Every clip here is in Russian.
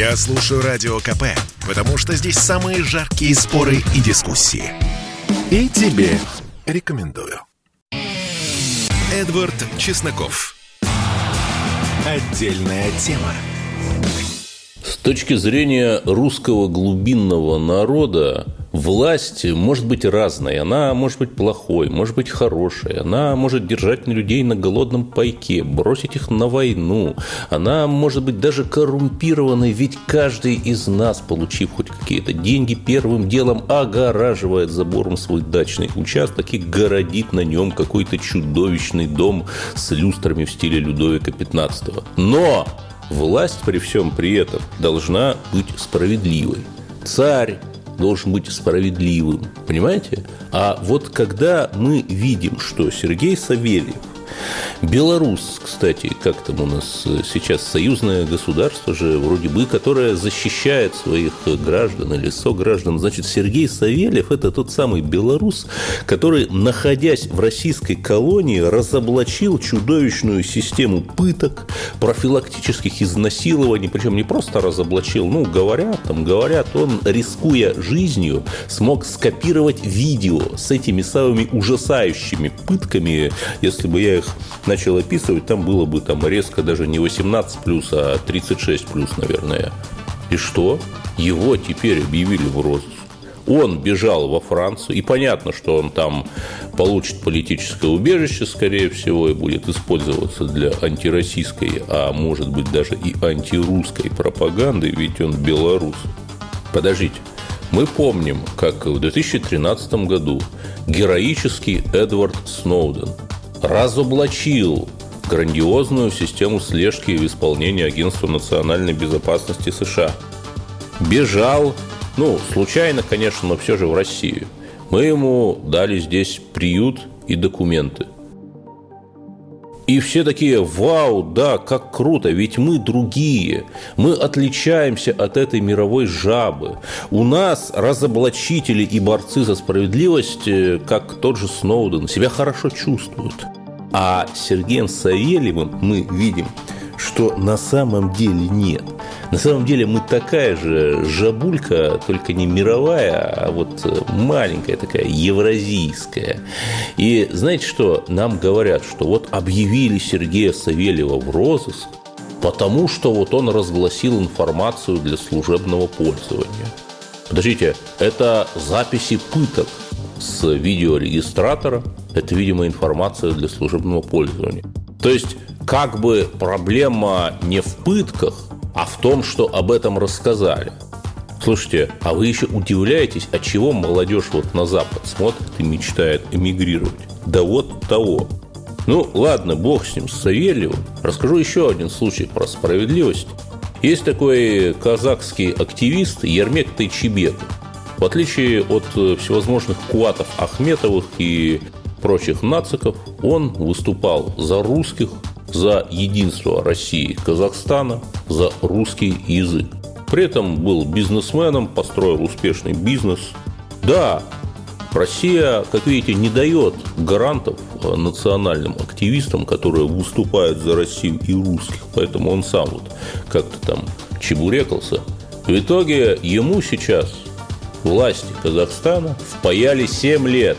Я слушаю Радио КП, потому что здесь самые жаркие споры и дискуссии. И тебе рекомендую. Эдвард Чесноков. Отдельная тема. С точки зрения русского глубинного народа, власть может быть разной. Она может быть плохой, может быть хорошей. Она может держать людей на голодном пайке, бросить их на войну. Она может быть даже коррумпированной, ведь каждый из нас, получив хоть какие-то деньги, первым делом огораживает забором свой дачный участок и городит на нем какой-то чудовищный дом с люстрами в стиле Людовика XV. Но власть при всем при этом должна быть справедливой. Царь, должен быть справедливым, понимаете? А вот когда мы видим, что Сергей Савельев Беларусь, кстати, как там у нас сейчас союзное государство же вроде бы, которое защищает своих граждан или сограждан. Значит, Сергей Савельев – это тот самый белорус, который, находясь в российской колонии, разоблачил чудовищную систему пыток, профилактических изнасилований, причем не просто разоблачил, ну, говорят, там, говорят, он, рискуя жизнью, смог скопировать видео с этими самыми ужасающими пытками, если бы я их начал описывать, там было бы там резко даже не 18 плюс, а 36 плюс, наверное. И что? Его теперь объявили в розыск. Он бежал во Францию, и понятно, что он там получит политическое убежище, скорее всего, и будет использоваться для антироссийской, а может быть даже и антирусской пропаганды, ведь он белорус. Подождите, мы помним, как в 2013 году героический Эдвард Сноуден разоблачил грандиозную систему слежки в исполнении Агентства национальной безопасности США. Бежал, ну, случайно, конечно, но все же в Россию. Мы ему дали здесь приют и документы. И все такие, вау, да, как круто, ведь мы другие. Мы отличаемся от этой мировой жабы. У нас разоблачители и борцы за справедливость, э, как тот же Сноуден, себя хорошо чувствуют. А Сергеем Савельевым мы видим, что на самом деле нет. На самом деле мы такая же жабулька, только не мировая, а вот маленькая такая, евразийская. И знаете что? Нам говорят, что вот объявили Сергея Савельева в розыск, потому что вот он разгласил информацию для служебного пользования. Подождите, это записи пыток с видеорегистратора. Это, видимо, информация для служебного пользования. То есть, как бы проблема не в пытках, а в том, что об этом рассказали. Слушайте, а вы еще удивляетесь, от чего молодежь вот на Запад смотрит и мечтает эмигрировать? Да вот того. Ну, ладно, бог с ним, с Савельевым. Расскажу еще один случай про справедливость. Есть такой казахский активист Ермек Тайчебеков. В отличие от всевозможных куатов Ахметовых и прочих нациков, он выступал за русских, за единство России и Казахстана, за русский язык. При этом был бизнесменом, построил успешный бизнес. Да, Россия, как видите, не дает гарантов национальным активистам, которые выступают за Россию и русских. Поэтому он сам вот как-то там чебурекался. В итоге ему сейчас власти Казахстана впаяли 7 лет.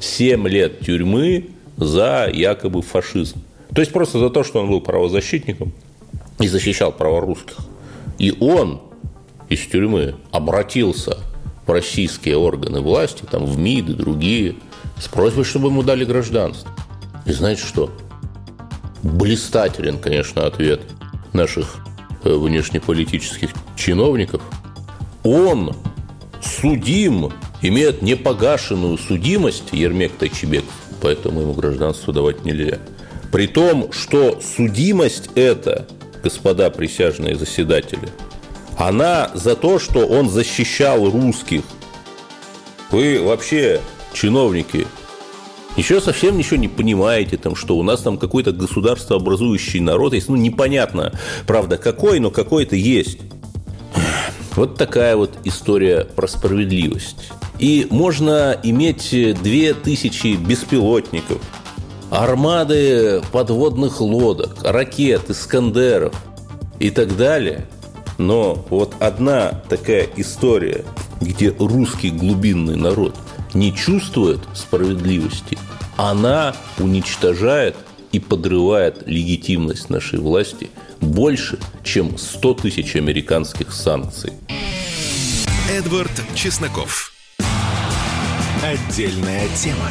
7 лет тюрьмы за якобы фашизм. То есть просто за то, что он был правозащитником и защищал права русских. И он из тюрьмы обратился в российские органы власти, там в МИД и другие, с просьбой, чтобы ему дали гражданство. И знаете что? Блистателен, конечно, ответ наших э, внешнеполитических чиновников. Он судим, имеет непогашенную судимость Ермек Тайчебеков, поэтому ему гражданство давать нельзя. При том, что судимость эта, господа присяжные заседатели, она за то, что он защищал русских. Вы вообще, чиновники, Ничего совсем ничего не понимаете, там, что у нас там какой-то государствообразующий народ есть. Ну, непонятно, правда, какой, но какой-то есть. Вот такая вот история про справедливость. И можно иметь две тысячи беспилотников, армады подводных лодок, ракет, искандеров и так далее. Но вот одна такая история, где русский глубинный народ не чувствует справедливости, она уничтожает и подрывает легитимность нашей власти больше, чем 100 тысяч американских санкций. Эдвард Чесноков. Отдельная тема.